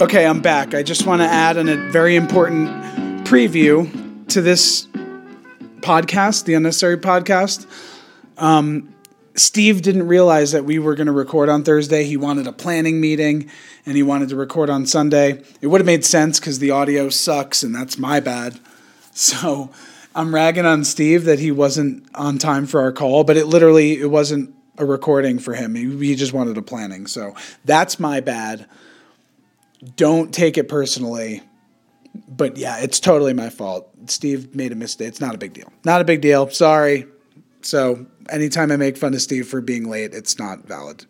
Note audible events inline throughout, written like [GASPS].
Okay, I'm back. I just want to add a very important preview to this podcast, the Unnecessary Podcast. Um, Steve didn't realize that we were going to record on Thursday. He wanted a planning meeting and he wanted to record on Sunday. It would have made sense because the audio sucks and that's my bad. [LAUGHS] So I'm ragging on Steve that he wasn't on time for our call, but it literally it wasn't a recording for him. He, he just wanted a planning. So that's my bad don't take it personally. But yeah, it's totally my fault. Steve made a mistake. It's not a big deal. Not a big deal. Sorry. So anytime I make fun of Steve for being late, it's not valid.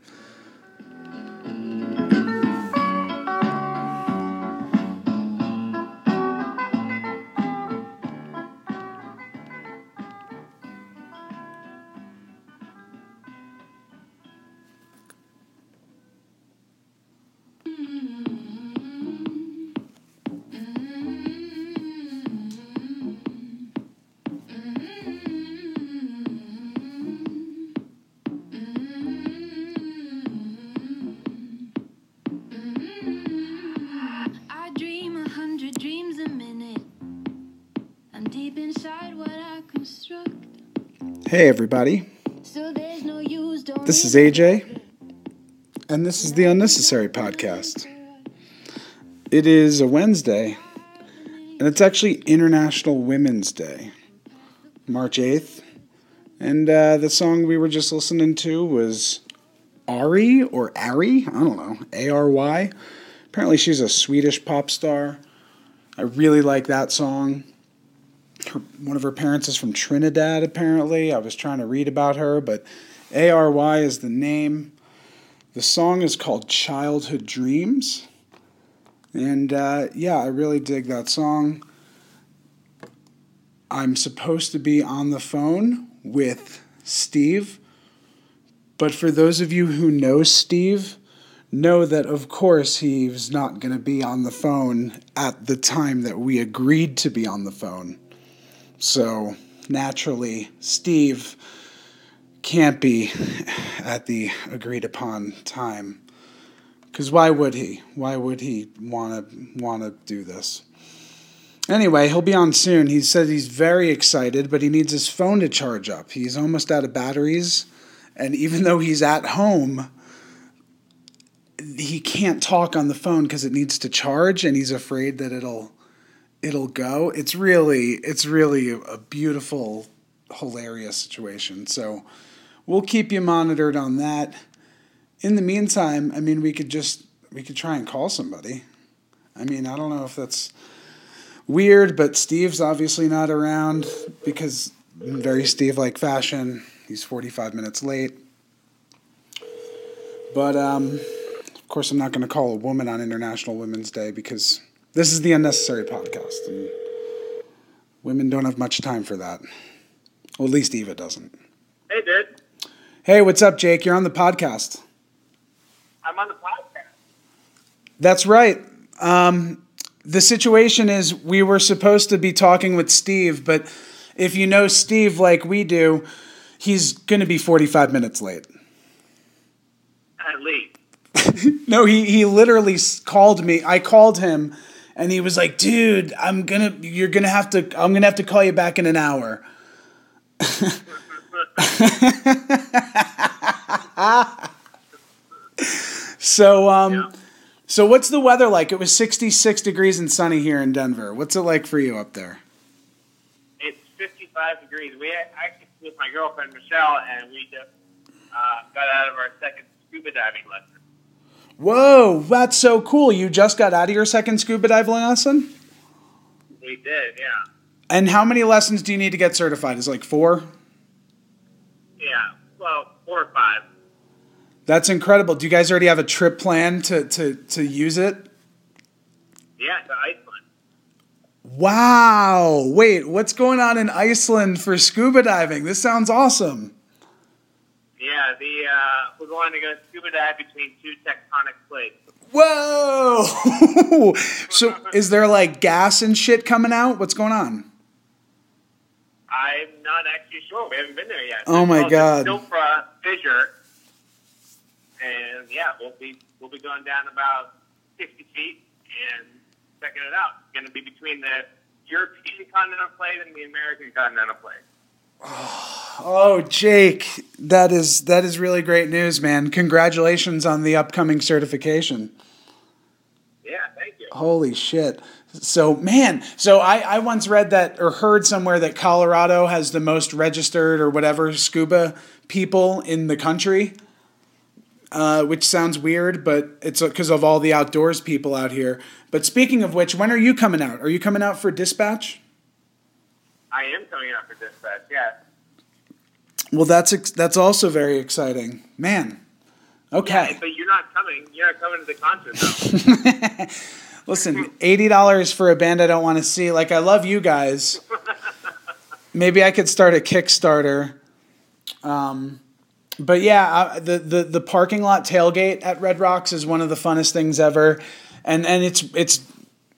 Hey, everybody. So there's no use. Don't This is AJ, and this is the Unnecessary Podcast. It is a Wednesday, and it's actually International Women's Day, March 8th. And uh, the song we were just listening to was Ari or Ari, I don't know, A R Y. Apparently, she's a Swedish pop star. I really like that song. Her, one of her parents is from Trinidad, apparently. I was trying to read about her, but A R Y is the name. The song is called Childhood Dreams. And uh, yeah, I really dig that song. I'm supposed to be on the phone with Steve. But for those of you who know Steve, know that of course he's not going to be on the phone at the time that we agreed to be on the phone. So naturally, Steve can't be at the agreed upon time. Because why would he? Why would he want to want to do this? Anyway, he'll be on soon. He says he's very excited, but he needs his phone to charge up. He's almost out of batteries, and even though he's at home, he can't talk on the phone because it needs to charge, and he's afraid that it'll it'll go. It's really it's really a, beautiful, hilarious situation. So we'll keep you monitored on that. In the meantime, I mean, we could just we could try and call somebody. I mean, I don't know if that's weird, but Steve's obviously not around because in very Steve-like fashion, he's 45 minutes late. But um, of course, I'm not going to call a woman on International Women's Day because this is the unnecessary podcast, and women don't have much time for that. Well, at least Eva doesn't. Hey, dude. Hey, what's up, Jake? You're on the podcast. I'm on the podcast. That's right. Um, the situation is we were supposed to be talking with Steve, but if you know Steve like we do, he's going to be 45 minutes late. At least. [LAUGHS] No, he, he literally called me. I called him and he was like, dude, I'm going to, you're to have to, I'm to have to call you back in an hour. [LAUGHS] so, um, Yeah. so what's the weather like? It was 66 degrees and sunny here in Denver. What's it like for you up there? It's 55 degrees. We actually with my girlfriend Michelle, and we just uh, got out of our second scuba diving lesson. Whoa, that's so cool. You just got out of your second scuba dive lesson? We did, yeah, And how many lessons do you need to get certified? Is it like four? yeah. Well, four or five. That's incredible. Do you guys already have a trip planned to, to, to use it? Yeah, to Iceland. Wow. Wait, what's going on in Iceland for scuba diving? This sounds awesome. Yeah, the uh, we're going to go scuba dive between two tectonic plates. Whoa. [LAUGHS] so is there like gas and shit coming out? What's going on? I'm not actually sure. We haven't been there yet. Oh, my It's God. Silfra uh, Fissure, and yeah, we'll be we'll be going down about 60 feet and checking it out. It's going to be between the European continental plate and the American continental plate. Oh, Jake, that is that is really great news, man. Congratulations on the upcoming certification. Yeah, thank you. Holy shit. So, man, so I, I once read that or heard somewhere that Colorado has the most registered or whatever scuba people in the country, uh, which sounds weird, but it's because of all the outdoors people out here. But speaking of which, when are you coming out? Are you coming out for dispatch? I am coming out for dispatch. Yeah. Well, that's ex- that's also very exciting, man. Okay. Yeah, but you're not coming. You're not coming to the concert though. [LAUGHS] Listen, eighty dollars for a band I don't want to see. Like I love you guys. [LAUGHS] Maybe I could start a Kickstarter. Um, but yeah, I, the, the the parking lot tailgate at Red Rocks is one of the funnest things ever, and and it's it's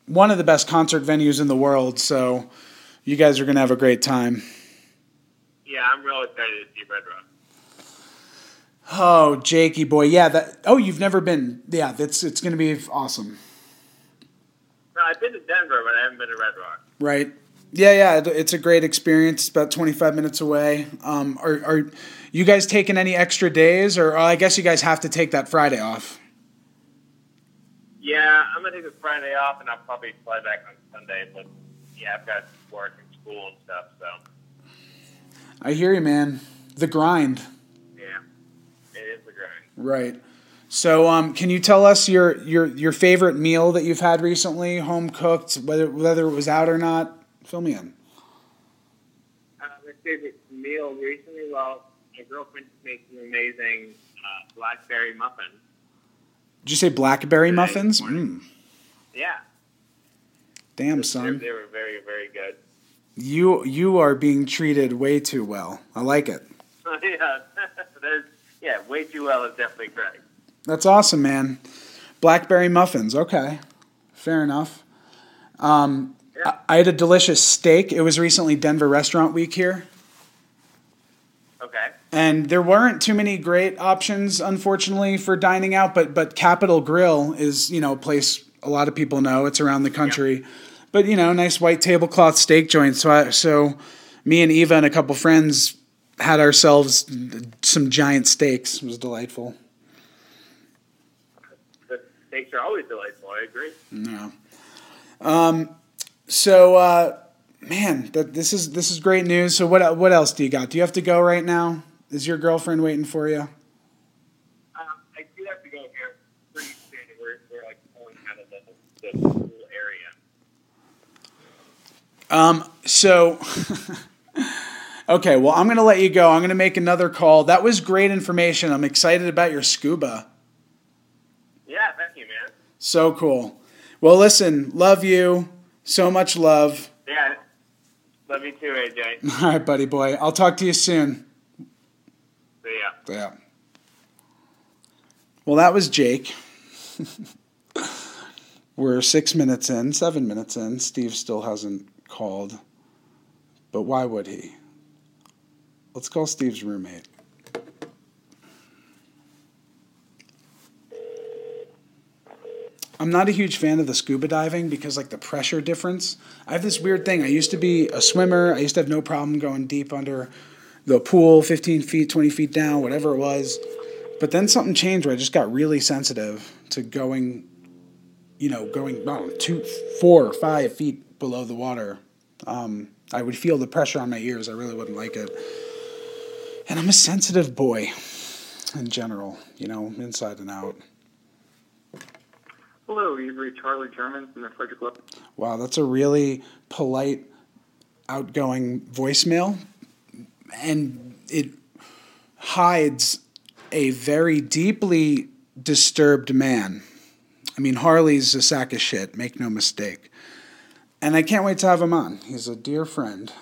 one of the best concert venues in the world. So you guys are gonna have a great time. yeah, I'm real excited to see Red Rock. Oh, Jakey boy, yeah. That oh, you've never been. Yeah, that's it's gonna be awesome. No, I've been to Denver, but I haven't been to Red Rock. Right. Yeah, yeah. it- It's a great experience. It's about 25 minutes away. Um, are, are you guys taking any extra days, or oh, I guess you guys have to take that Friday off? Yeah, I'm gonna take the Friday off, and I'll probably fly back on Sunday. But yeah, I've got work and school and stuff, so I hear you, man. The grind. yeah, it is the grind. Right. So, um, can you tell us your, your your favorite meal that you've had recently, home cooked, whether whether it was out or not? Fill me in. Uh, my favorite meal recently, well, my girlfriend makes an amazing uh, blackberry muffin. Did you say blackberry muffins? Mm, Yeah, damn, son. they were very, very good. You you are being treated way too well. I like it. [LAUGHS] yeah, [LAUGHS] yeah, way too well is definitely correct. That's awesome, man. Blackberry muffins. Okay, fair enough. Um, Yeah. I, I had a delicious steak. It was recently Denver Restaurant Week here, Okay. and there weren't too many great options, unfortunately, for dining out. But but Capital Grille is you know a place a lot of people know. It's around the country, but you know nice white tablecloth steak joint. So I, so me and Eva and a couple friends had ourselves some giant steaks. It was delightful. The steaks are always delightful. I agree. No. Um, so, uh, man, that this is this is great news. So, what what else do you got? Do you have to go right now? Is your girlfriend waiting for you? Um, I do have to go here pretty soon. We're, we're like pulling out of the, the. Um, so, [LAUGHS] okay, well, I'm gonna let you go. I'm gonna make another call. That was great information. I'm excited about your scuba. Yeah, thank you, man. So cool. Well, listen, love you. So much love. Yeah. Love you too, AJ. [LAUGHS] All right, buddy boy. I'll talk to you soon. See ya. Yeah. Well, that was Jake. [LAUGHS] We're six minutes in, seven minutes in. Steve still hasn't called. But why would he? Let's call Steve's roommate. I'm not a huge fan of the scuba diving because, like, the pressure difference. I have this weird thing. I used to be a swimmer. I used to have no problem going deep under the pool, 15 feet, 20 feet down, whatever it was. But then something changed where I just got really sensitive to going, you know, going I know, two, four five feet below the water. Um, I would feel the pressure on my ears. I really wouldn't like it. And I'm a sensitive boy in general, you know, inside and out. Hello, you've reached Harley German from the Frederick Lip. Wow, that's a really polite, outgoing voicemail. And it hides a very deeply disturbed man. I mean, Harley's a sack of shit, make no mistake. And I can't wait to have him on. He's a dear friend.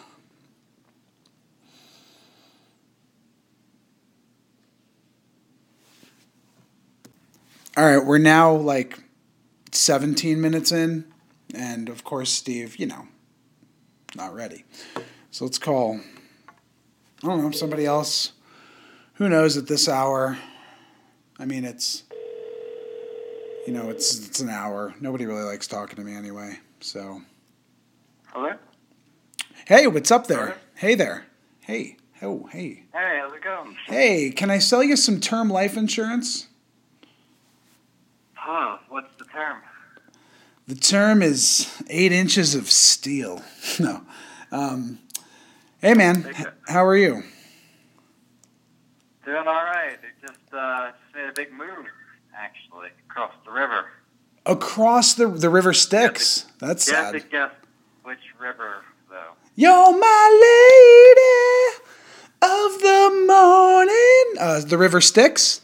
All right, we're now like 17 minutes in, and of course, Steve, you know, not ready. So let's call, I don't know, somebody else. Who knows at this hour? I mean, it's, you know, it's it's an hour. Nobody really likes talking to me anyway. So, Hello? hey, what's up there? Hey there. Hey. Oh, hey. Hey, how's it going? Hey, can I sell you some term life insurance? Huh, what's the term? The term is eight inches of steel. [LAUGHS] no. Um, hey, man. h- How are you? Doing all right. They just, uh, just made a big move, actually, across the river. Across the the river Styx. That's You have to sad. guess which river, though. You're my lady of the morning. Uh, the river Styx.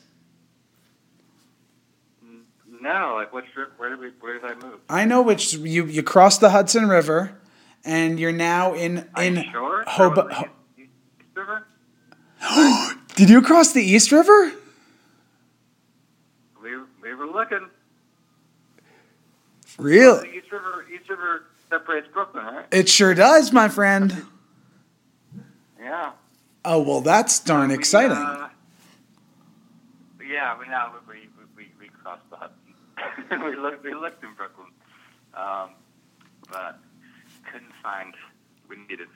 No, like which river? Where did we? Where did I move? I know which you you crossed the Hudson River, and you're now in in sure? Hobo- was East- River? [GASPS] Did you cross the East River? We we were looking. Really? The East River East River separates Brooklyn, right? It sure does, my friend. Yeah. Oh well, that's darn We, exciting. uh, yeah, we now we we, we, we crossed the Hudson. [LAUGHS] we looked we looked in Brooklyn, um, but couldn't find what we needed.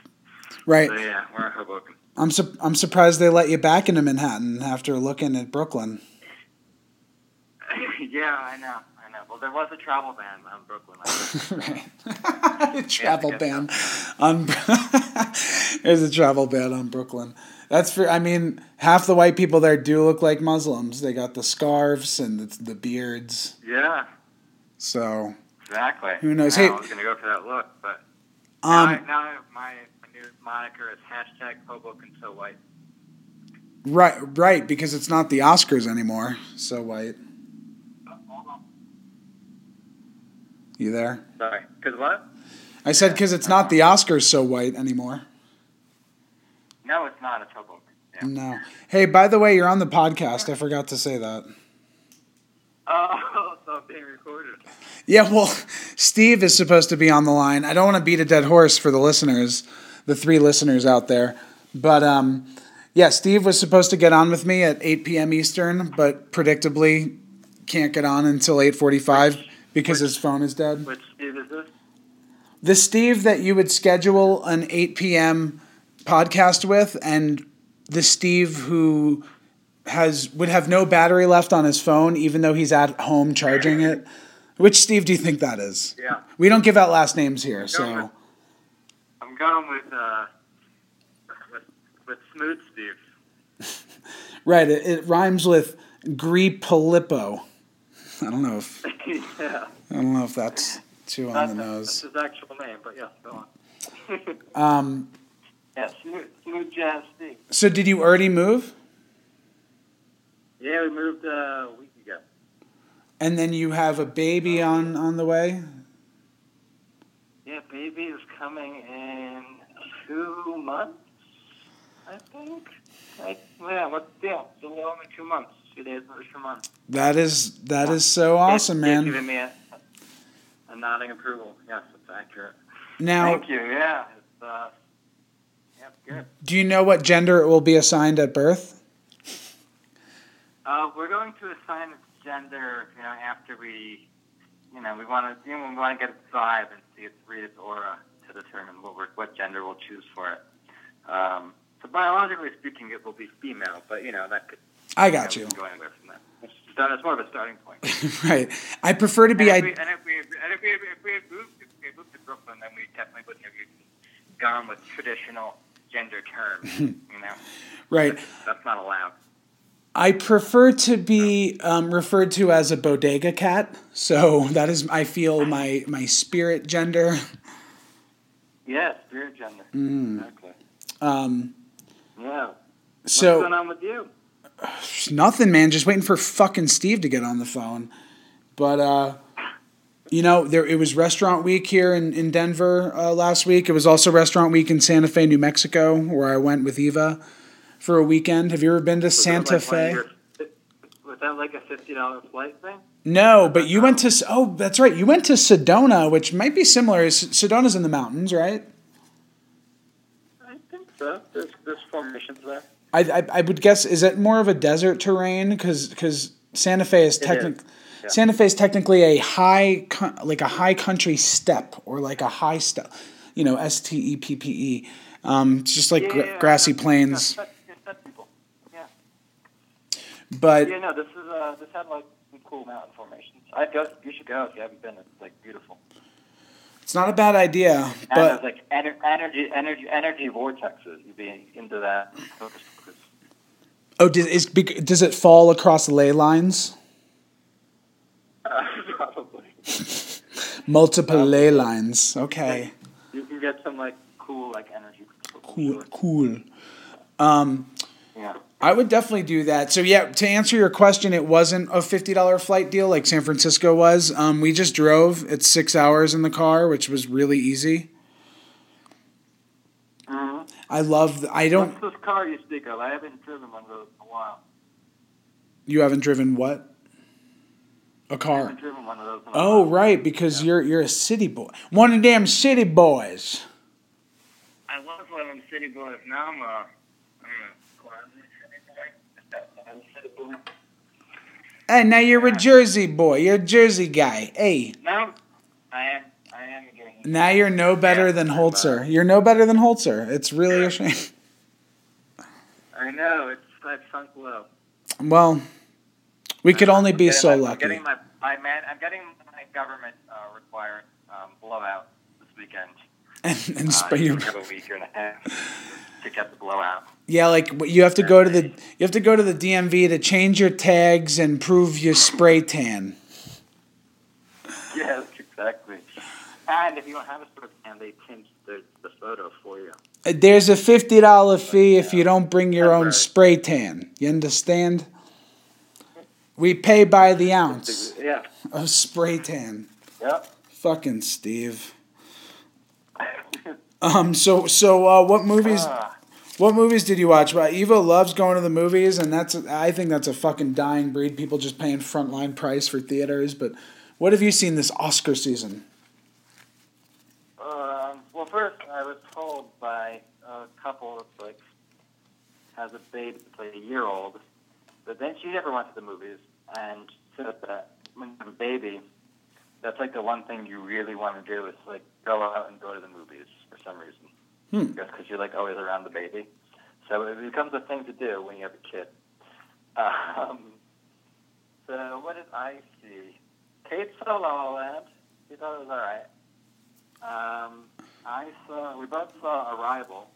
Right. So yeah, we're in Hoboken. I'm su- I'm surprised they let you back into Manhattan after looking at Brooklyn. [LAUGHS] yeah, I know. Well, there was a travel ban on Brooklyn. [LAUGHS] right. [LAUGHS] travel Yeah, ban on [LAUGHS] There's a travel ban on Brooklyn. That's for I mean, half the white people there do look like Muslims. They got the scarves and the, the beards. yeah, So, exactly. Who knows? Now Hey- I was gonna go for that look, but now, I, um now I have my, my new moniker is hashtag Hoboken so white. right right because it's not the Oscars anymore. So white. You there? Sorry, because what? I said cuz it's not the Oscars so white anymore. No, it's not. It's Hoboken. Yeah. No. Hey, by the way, you're on the podcast. I forgot to say that. Oh, [LAUGHS] so I'm being recorded. Yeah, well, Steve is supposed to be on the line. I don't want to beat a dead horse for the listeners, the three listeners out there. But um, yeah, Steve was supposed to get on with me at 8 p.m. Eastern, but predictably can't get on until 8:45 because his phone is dead. Which Steve is this? The Steve that you would schedule an 8 p.m. podcast with, and the Steve who has would have no battery left on his phone, even though he's at home charging it. Which Steve do you think that is? Yeah. We don't give out last names here, so Government. I'm going with uh, with, with Smooth Steve. [LAUGHS] right. It, it rhymes with Gripolippo. I don't know if [LAUGHS] yeah, I don't know if that's too on that's, the that's nose. his actual name, but yeah, go on. [LAUGHS] Um, yeah, Smooth, Smooth Jazz Steve. so did you already move? Yeah, we moved uh, a week ago. And then you have a baby on on the way. Yeah, baby is coming in two months, I think. I, yeah, what? Yeah, it's little two months. Days over two months. That is that is so awesome, man. Giving me a, a nodding approval. Yes, it's accurate. Now, Thank you. Yeah, it's uh, yeah, it's good. do you know what gender it will be assigned at birth? Uh, we're going to assign its gender, you know, after we, you know, we want to, you know, we want to get its vibe and see its read its aura to determine what we're, what gender we'll choose for it. Um, so biologically speaking, it will be female, but you know that could. I got you. you. know, we can Go anywhere from that. It's, it's more of a starting point. [LAUGHS] right. I prefer to be. and, if we, I, and if we and if we if we had moved if we had moved to Brooklyn, then we definitely wouldn't have gone with traditional gender terms. [LAUGHS] you know, right. that's, that's not allowed. I prefer to be um, referred to as a bodega cat. So [LAUGHS] that is, I feel my my spirit gender. Yeah, spirit gender. Mm. Exactly. Um, Yeah. What's so going on with you? Nothing, man. Just waiting for fucking Steve to get on the phone. But uh, you know, there it was restaurant week here in in Denver uh, last week. It was also restaurant week in Santa Fe, New Mexico, where I went with Eva for a weekend. Have you ever been to Was Santa like Fe? your- Was that like a fifty dollar flight thing? No, but you went to oh, that's right. You went to Sedona, which might be similar. Sedona's in the mountains, right? I think so. There's there's formations there. I, I, I would guess is it more of a desert terrain because because Santa Fe is technically Santa Fe is technically a high, like a high country step or like a high step, you know, S T E P P E. Um, it's just like Yeah, gra- yeah, yeah. grassy Yeah, plains, yeah, yeah, that's people. Yeah. but Yeah, no, this is uh, this had like some cool mountain formations. I'd go. You should go if you haven't been. It's like beautiful. It's not a bad idea. And But like ener- energy, energy, energy vortexes. You'd be into that. Oh, does, is, does it fall across ley lines? Uh, [LAUGHS] probably. [LAUGHS] Multiple ley lines. Okay. You can get some like cool like energy. Cool. Cool. Um. I would definitely do that. So yeah, to answer your question, it wasn't a fifty dollar flight deal like San Francisco was. Um, we just drove. It's six hours in the car, which was really easy. Mm-hmm. I love. th- I don't. What's this car you speak of? I haven't driven one of those in a while. You haven't driven what? A car. haven't driven one of those. In a Oh while. right, because you're you're a city boy. One of them city boys. I was one of them city boys. Now I'm a, I'm a quasi city boy. Hey, now you're a Jersey boy. You're a Jersey guy. Hey, No, I am. I am getting. now you're no better than Holzer. You're no better than Holzer. It's really a shame. I know it's I've sunk low. Well, we could only be so my- I'm lucky. getting my, my man. I'm getting my government uh, required um, blowout this weekend. And, [LAUGHS] and Uh, spray you your have a week and a half [LAUGHS] to get the blowout. Yeah, like you have to go to the you have to go to the DMV to change your tags and prove your spray tan. Yes, exactly. And if you don't have a spray tan, they tint the, the photo for you. Uh, There's a fifty dollar fee if you don't bring your own spray tan. You understand? We pay by the ounce Yeah. of spray tan. Yep. Fucking Steve. [LAUGHS] Um. So so uh, what movies? Ah, What movies did you watch? Well, Eva loves going to the movies, and that's I think that's a fucking dying breed. People just paying frontline price for theaters. But what have you seen this Oscar season? um, well, first, I was told by a couple that's like has a baby, that's like a year old, but then she never went to the movies, and said that when you have a baby, that's like the one thing you really want to do is like go out and go to the movies for some reason. Hmm. Because you're like always around the baby, so it becomes a thing to do when you have a kid. [LAUGHS] Um, so what did I see? Kate saw La La Land. She thought it was all right. Um, I saw. We both saw Arrival,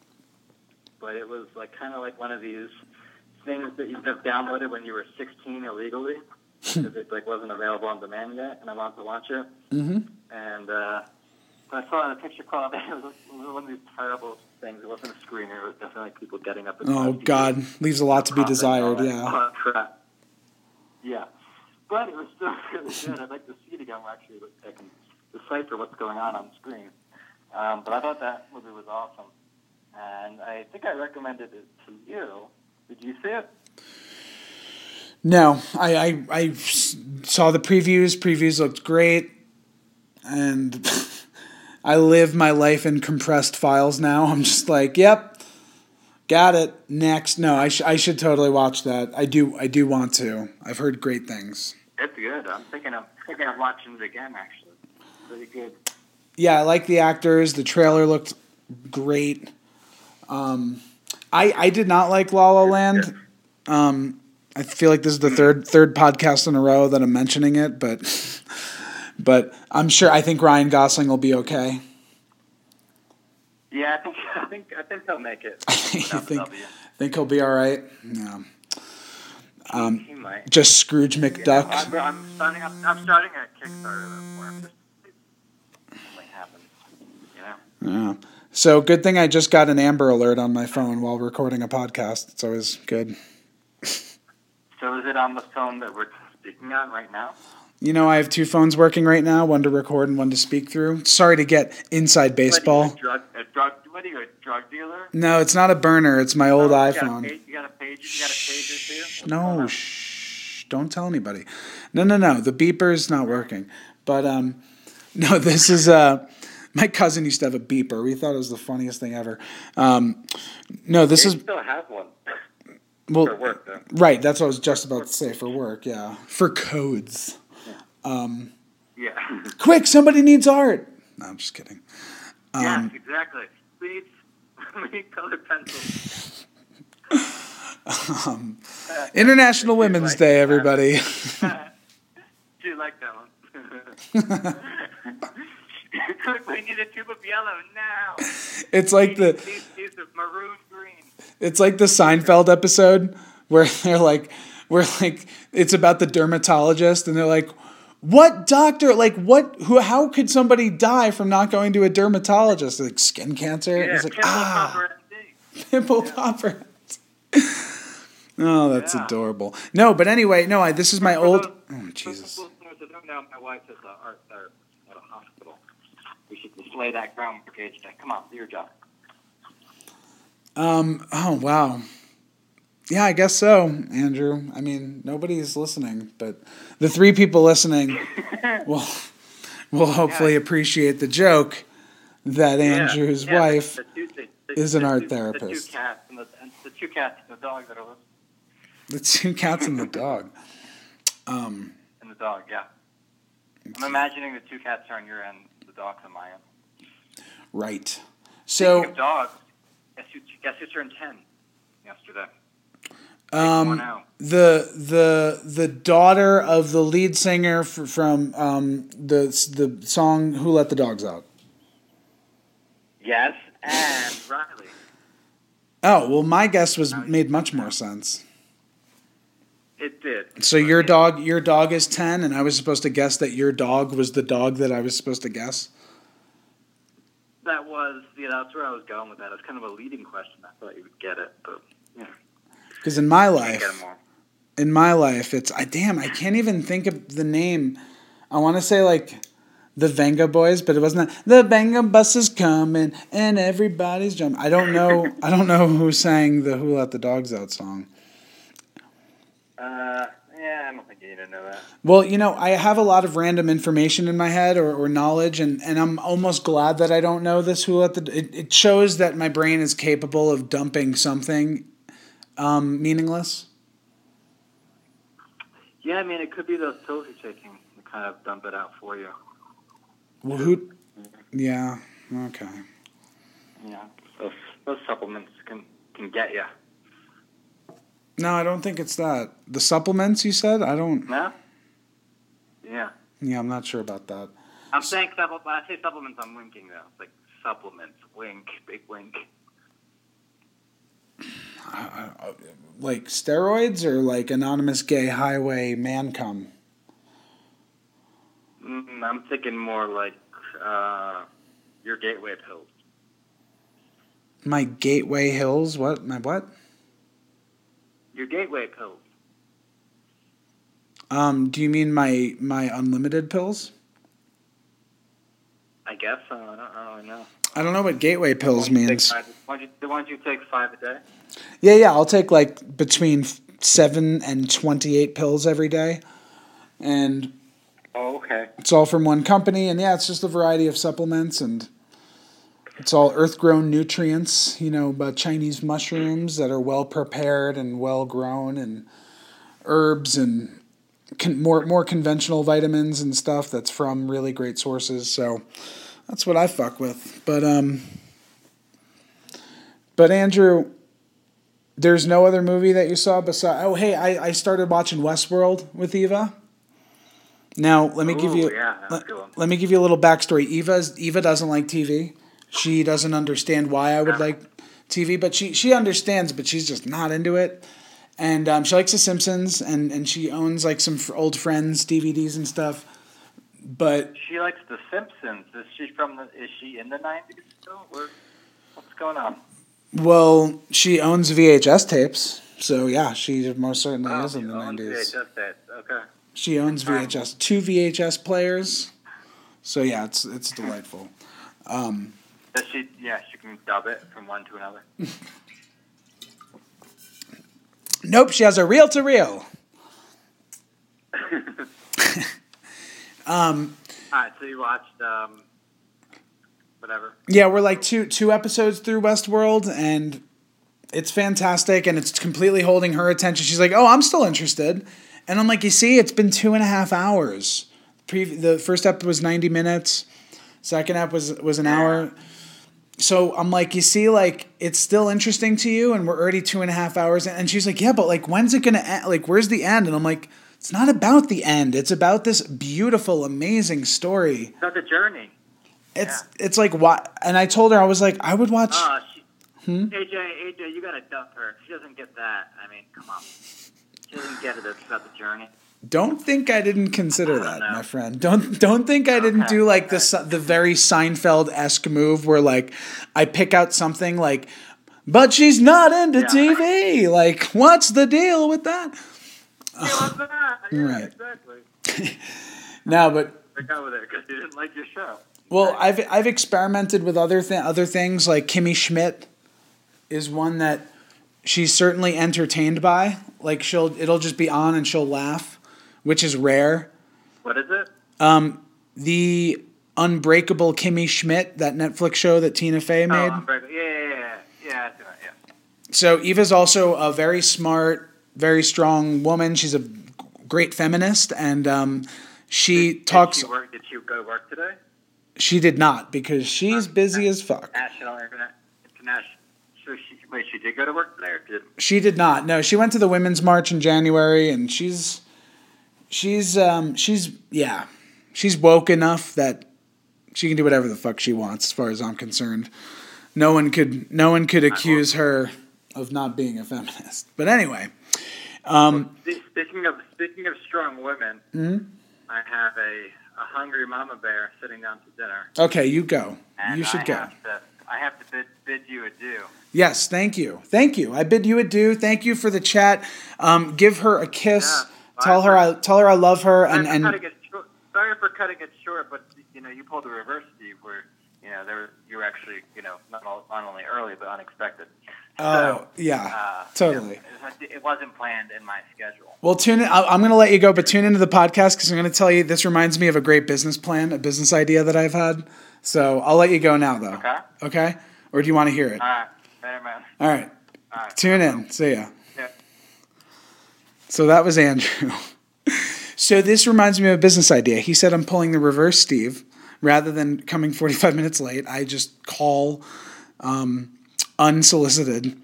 but it was like kind of like one of these things that you just downloaded when you were 16 illegally [LAUGHS] because it like wasn't available on demand yet, and I wanted to watch it. Mm-hmm. And uh, I saw in the picture quality, [LAUGHS] it was one of these terrible things. It wasn't a screener. It was definitely like people getting up. And Oh God, leaves a lot to be profit and all desired. Yeah. Yeah. But it was still [LAUGHS] really good. I'd like to see it again where actually I can decipher what's going on on screen. Um, but I thought that movie was awesome. And I think I recommended it to you. Did you see it? No, I I saw the previews. Previews looked great, and [LAUGHS] I live my life in compressed files now. I'm just like, yep, got it. Next, no, I sh- I should totally watch that. I do I do want to. I've heard great things. It's good. I'm thinking of thinking of watching it again. Actually, pretty good. Yeah, I like the actors. The trailer looked great. Um, I I did not like La La Land. Um, I feel like this is the third third podcast in a row that I'm mentioning it, but [LAUGHS] but I'm sure I think Ryan Gosling will be okay. Yeah, I think [LAUGHS] I think I think he'll make it. [LAUGHS] the think think he'll be all right? Yeah. Um, he might. just Scrooge McDuck. I'm, I'm starting. I'm, I'm starting a Kickstarter though, where I'm just something happens. You know. Yeah. So good thing I just got an Amber Alert on my phone while recording a podcast. It's always good. So is it on the phone that we're speaking on right now? You know, I have two phones working right now, one to record and one to speak through. Sorry to get inside baseball. What are you, a drug, a drug, what are you, a drug dealer? No, it's not a burner. It's my old Oh, you got iPhone. page- You got a page. You got a pager too. No, shh. Don't tell anybody. No, no, no. The beeper's not working. But um, [LAUGHS] no, this is uh, my cousin used to have a beeper. We thought it was the funniest thing ever. Um, no, this They is still have one well, for work though. right. That's what I was just about to say for work. Yeah, for codes. Um, yeah. [LAUGHS] Quick, somebody needs art. No, I'm just kidding. yes, um, exactly. Please, [LAUGHS] we need colored pencils. [LAUGHS] Um, International Women's like Day, everybody. Do you like that one? Quick, we need a tube of yellow now. it's like the These maroon green. it's like the Seinfeld episode where they're like where like it's about the dermatologist and they're like what doctor like what who how could somebody die from not going to a dermatologist like skin cancer Yeah, it's like Pimple ah [LAUGHS] pimple popper [LAUGHS] oh that's Yeah. adorable no but anyway no I, this is my old those- oh jesus For that don't my wife is an art therapist at a hospital. We should display that ground brigade. Come on, do your job. Um. Oh wow. Yeah, I guess so, Andrew. I mean, nobody's listening, but the three people listening [LAUGHS] will will hopefully Yeah. appreciate the joke that Andrew's Yeah, wife. the two- the- is an the art two- therapist. The two cats and the, and the two cats and the dog that are listening. The two cats and the [LAUGHS] dog. Um, and the dog, yeah. I'm imagining the two cats are on your end, the dog's on my end. Right. Speaking So, of dogs, guess who, guess who turned 10 yesterday? Um, the the the daughter of the lead singer f- from um, the the song "Who Let the Dogs Out." Yes, and Riley. Oh well, my guess was made much more sense. It did. So your dog, your dog is ten, and I was supposed to guess that your dog was the dog that I was supposed to guess. That was, yeah, that's where I was going with that. It's kind of a leading question. I thought you would get it, but, Because in my life, get them all. in my life, it's I damn, I can't even think of the name. I want to say like the Vengaboys, but it wasn't that. The Venga bus is coming and everybody's jumping. I don't know. I don't know who sang the "Who Let the Dogs Out" song. Uh, yeah, I don't think you need to know that. Well, you know, I have a lot of random information in my head or, or knowledge, and, and I'm almost glad that I don't know this. Who let the it, it shows that my brain is capable of dumping something um, meaningless. Yeah, I mean, it could be those pills you're taking to kind of dump it out for you. Well, who? Yeah. Okay. Yeah, those those supplements can can get you. No, I don't think it's that. The supplements you said. I don't. No. Yeah, Yeah, I'm not sure about that. I'm saying supplements. When I say supplements, I'm winking though. It's like supplements, wink, big wink. Like steroids or like anonymous gay highway man cum. Mm, I'm thinking more like uh, your gateway pills. My Gateway Hills. What? My what? Your gateway pills. Um, do you mean my my unlimited pills? I guess so. I don't, I don't really know. I don't know what gateway pills The ones you take means. five- don't you- The ones you take five a day. Yeah, yeah, I'll take like between seven and twenty-eight pills every day, and Oh, okay. it's all from one company. And yeah, it's just a variety of supplements, and it's all earth-grown nutrients. You know, uh, Chinese mushrooms that are well prepared and well grown, and herbs and con- more more conventional vitamins and stuff that's from really great sources. So that's what I fuck with. But um, but Andrew, there's no other movie that you saw besides. Oh, hey, I, I started watching Westworld with Eva. Now let me give Ooh, you yeah, a let, let me give you a little backstory. Eva's Eva doesn't like TV. She doesn't understand why I would like TV, but she she understands, but she's just not into it. And um, she likes The Simpsons, and and she owns like some f- old Friends DVDs and stuff. But She likes The Simpsons. Is she from the? Is she in the '90s still? What's going on? well, she owns VHS tapes, so yeah, she most certainly Oh, is in the nineties. Okay. She owns VHS, two VHS players. So yeah, it's it's delightful. Um, Does she? Yeah, she can dub it from one to another. nope, she has a reel to reel. [LAUGHS] Um, All right. So you watched um, whatever. yeah, we're like two two episodes through Westworld, and it's fantastic, and it's completely holding her attention. She's like, "Oh, I'm still interested," and I'm like, "You see, it's been two and a half hours. Pre- the first ep was 90 minutes. Second ep was was an hour. So I'm like, you see, like it's still interesting to you, and we're already two and a half hours in. And she's like, yeah, but like, when's it gonna end? Like, where's the end? And I'm like, it's not about the end. It's about this beautiful, amazing story. It's about the journey. It's it's like what? And I told her I was like, I would watch. Oh, she, Hmm? AJ, AJ, you gotta dump her. She doesn't get that. I mean, come on. She doesn't get it. It's about the journey. Don't think I didn't consider I that, know. my friend. Don't don't think I didn't Okay, do like the the very Seinfeld esque move where like I pick out something like, but she's not into Yeah. TV. Like, what's the deal with that? Yeah, what's that? [LAUGHS] Yeah, Right. exactly. [LAUGHS] No, but Break out with her because she didn't like your show. well, I've I've experimented with other th- other things like Kimmy Schmidt is one that she's certainly entertained by. Like she'll it'll just be on and she'll laugh, which is rare. What is it? Um, the Unbreakable Kimmy Schmidt, that Netflix show that Tina Fey made. Oh, Unbreakable. yeah, yeah, yeah, yeah. Yeah, I see that, yeah. so Eva's also a very smart, very strong woman. She's a great feminist, and um, she Did- talks. Did she, work, did she go to work today? She did not because she's busy as fuck. National Internet International. So she wait, she did go to work today, or did? She did not. No, she went to the women's march in January, and she's she's um, she's yeah, she's woke enough that she can do whatever the fuck she wants, as far as I'm concerned. No one could no one could accuse her of not being a feminist. But anyway, um, Spe- Speaking of speaking of strong women, Mhm. I have a, a hungry mama bear sitting down to dinner. okay, you go. And You should I go. Have to, I have to bid, bid you adieu. Yes, thank you, thank you. I bid you adieu. Thank you for the chat. Um, give her a kiss. Yeah, tell her I tell her I love her, and sorry, for and cutting it short, sorry for cutting it short, but you know you pulled the reverse, Steve, where you know there you were actually you know not, all, not only early but unexpected. Oh yeah, Uh, totally. It, it wasn't planned in my schedule. Well, tune in. I'm going to let you go, but tune into the podcast because I'm going to tell you this reminds me of a great business plan, a business idea that I've had. So I'll let you go now, though. Okay. Okay? Or do you want to hear it? All right, better man. All right. All right. Tune in. See ya. Yeah. So that was Andrew. [LAUGHS] so this reminds me of a business idea. He said I'm pulling the reverse Steve. Rather than coming 45 minutes late, I just call um, unsolicited.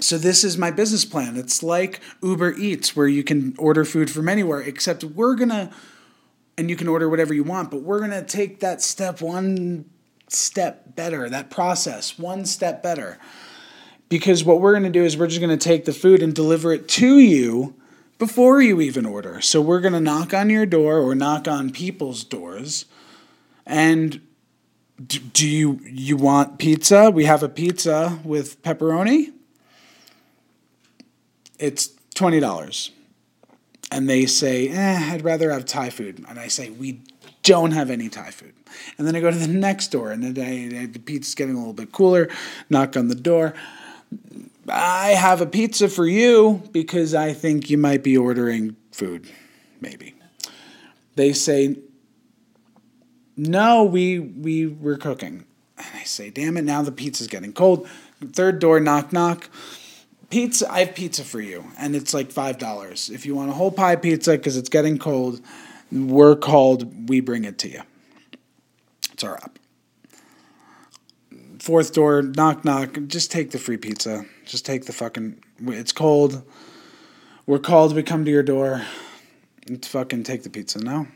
So this is my business plan. It's like Uber Eats where you can order food from anywhere except we're going to and you can order whatever you want, but we're going to take that step one step better, that process one step better because what we're going to do is we're just going to take the food and deliver it to you before you even order. So we're going to knock on your door or knock on people's doors and do, you you want pizza? We have a pizza with pepperoni. It's $20. And they say, "Eh, I'd rather have Thai food." And I say, "We don't have any Thai food." And then I go to the next door, and then I, the pizza's getting a little bit cooler. Knock on the door. I have a pizza for you because I think you might be ordering food, maybe. They say, no, we we were cooking. And I say, damn it, now the pizza's getting cold. Third door, knock knock. Pizza, I have pizza for you, and it's like five dollars. If you want a whole pie pizza because it's getting cold, we're called. We bring it to you. It's our app. Fourth door, knock knock. Just take the free pizza. Just take the fucking. It's cold. We're called. We come to your door. Fucking take the pizza now.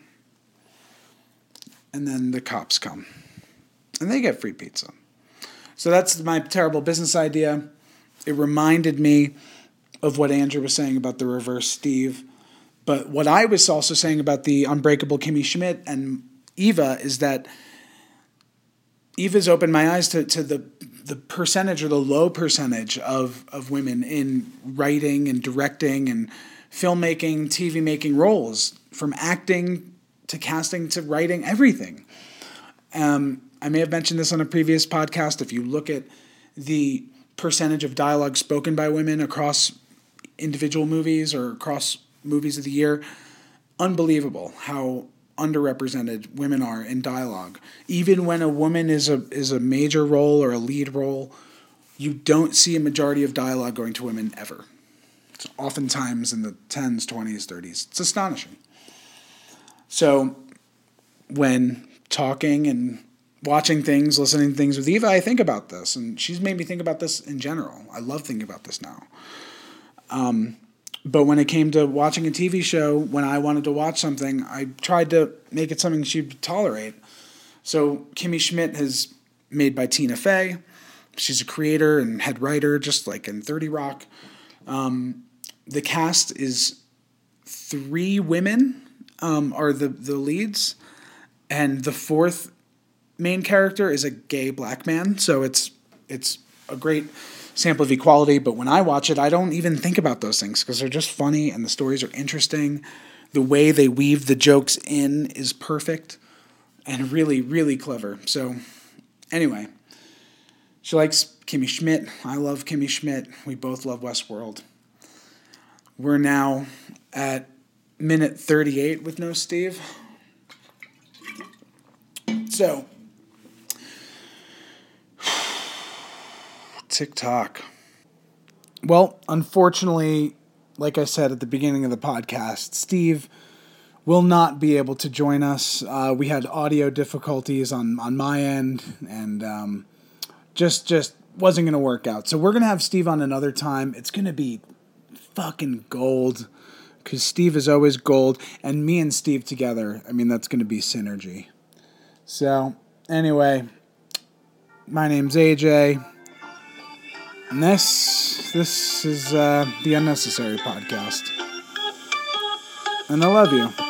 And then the cops come, and they get free pizza. So that's my terrible business idea. It reminded me of what Andrew was saying about the reverse Steve. But what I was also saying about the unbreakable Kimmy Schmidt and Eva is that Eva's opened my eyes to, to the the percentage or the low percentage of, of women in writing and directing and filmmaking, TV making roles, from acting to casting to writing, everything. Um, I may have mentioned this on a previous podcast. If you look at the percentage of dialogue spoken by women across individual movies or across movies of the year, unbelievable how underrepresented women are in dialogue. Even when a woman is a is a major role or a lead role, you don't see a majority of dialogue going to women ever. It's oftentimes in the 10s, 20s, 30s. It's astonishing. So when talking and watching things, listening to things with Eva, I think about this, and she's made me think about this in general. I love thinking about this now. Um, but when it came to watching a TV show, when I wanted to watch something, I tried to make it something she'd tolerate. So Kimmy Schmidt has made by Tina Fey. She's a creator and head writer, just like in 30 Rock. Um, the cast is three women um, are the, the leads, and the fourth main character is a gay black man. So it's it's a great sample of equality. But when I watch it, I don't even think about those things because they're just funny and the stories are interesting. The way they weave the jokes in is perfect and really, really clever. So, anyway, she likes Kimmy Schmidt. I love Kimmy Schmidt. We both love Westworld. We're now at minute 38 with no Steve. So, TikTok. Well, unfortunately, like I said at the beginning of the podcast, Steve will not be able to join us. Uh, we had audio difficulties on, on my end, and um, just just wasn't going to work out. So we're going to have Steve on another time. It's going to be fucking gold because Steve is always gold, and me and Steve together, I mean, that's going to be synergy. So, anyway, my name's AJ. And this this is uh, the unnecessary podcast. And I love you.